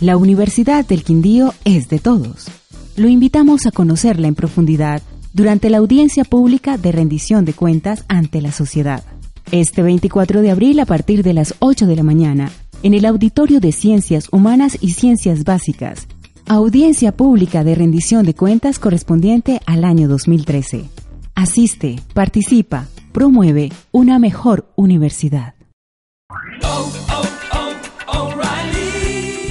La Universidad del Quindío es de todos. Lo invitamos a conocerla en profundidad durante la audiencia pública de rendición de cuentas ante la sociedad. Este 24 de abril a partir de las 8 de la mañana, en el Auditorio de Ciencias Humanas y Ciencias Básicas, audiencia pública de rendición de cuentas correspondiente al año 2013. Asiste, participa, promueve una mejor universidad.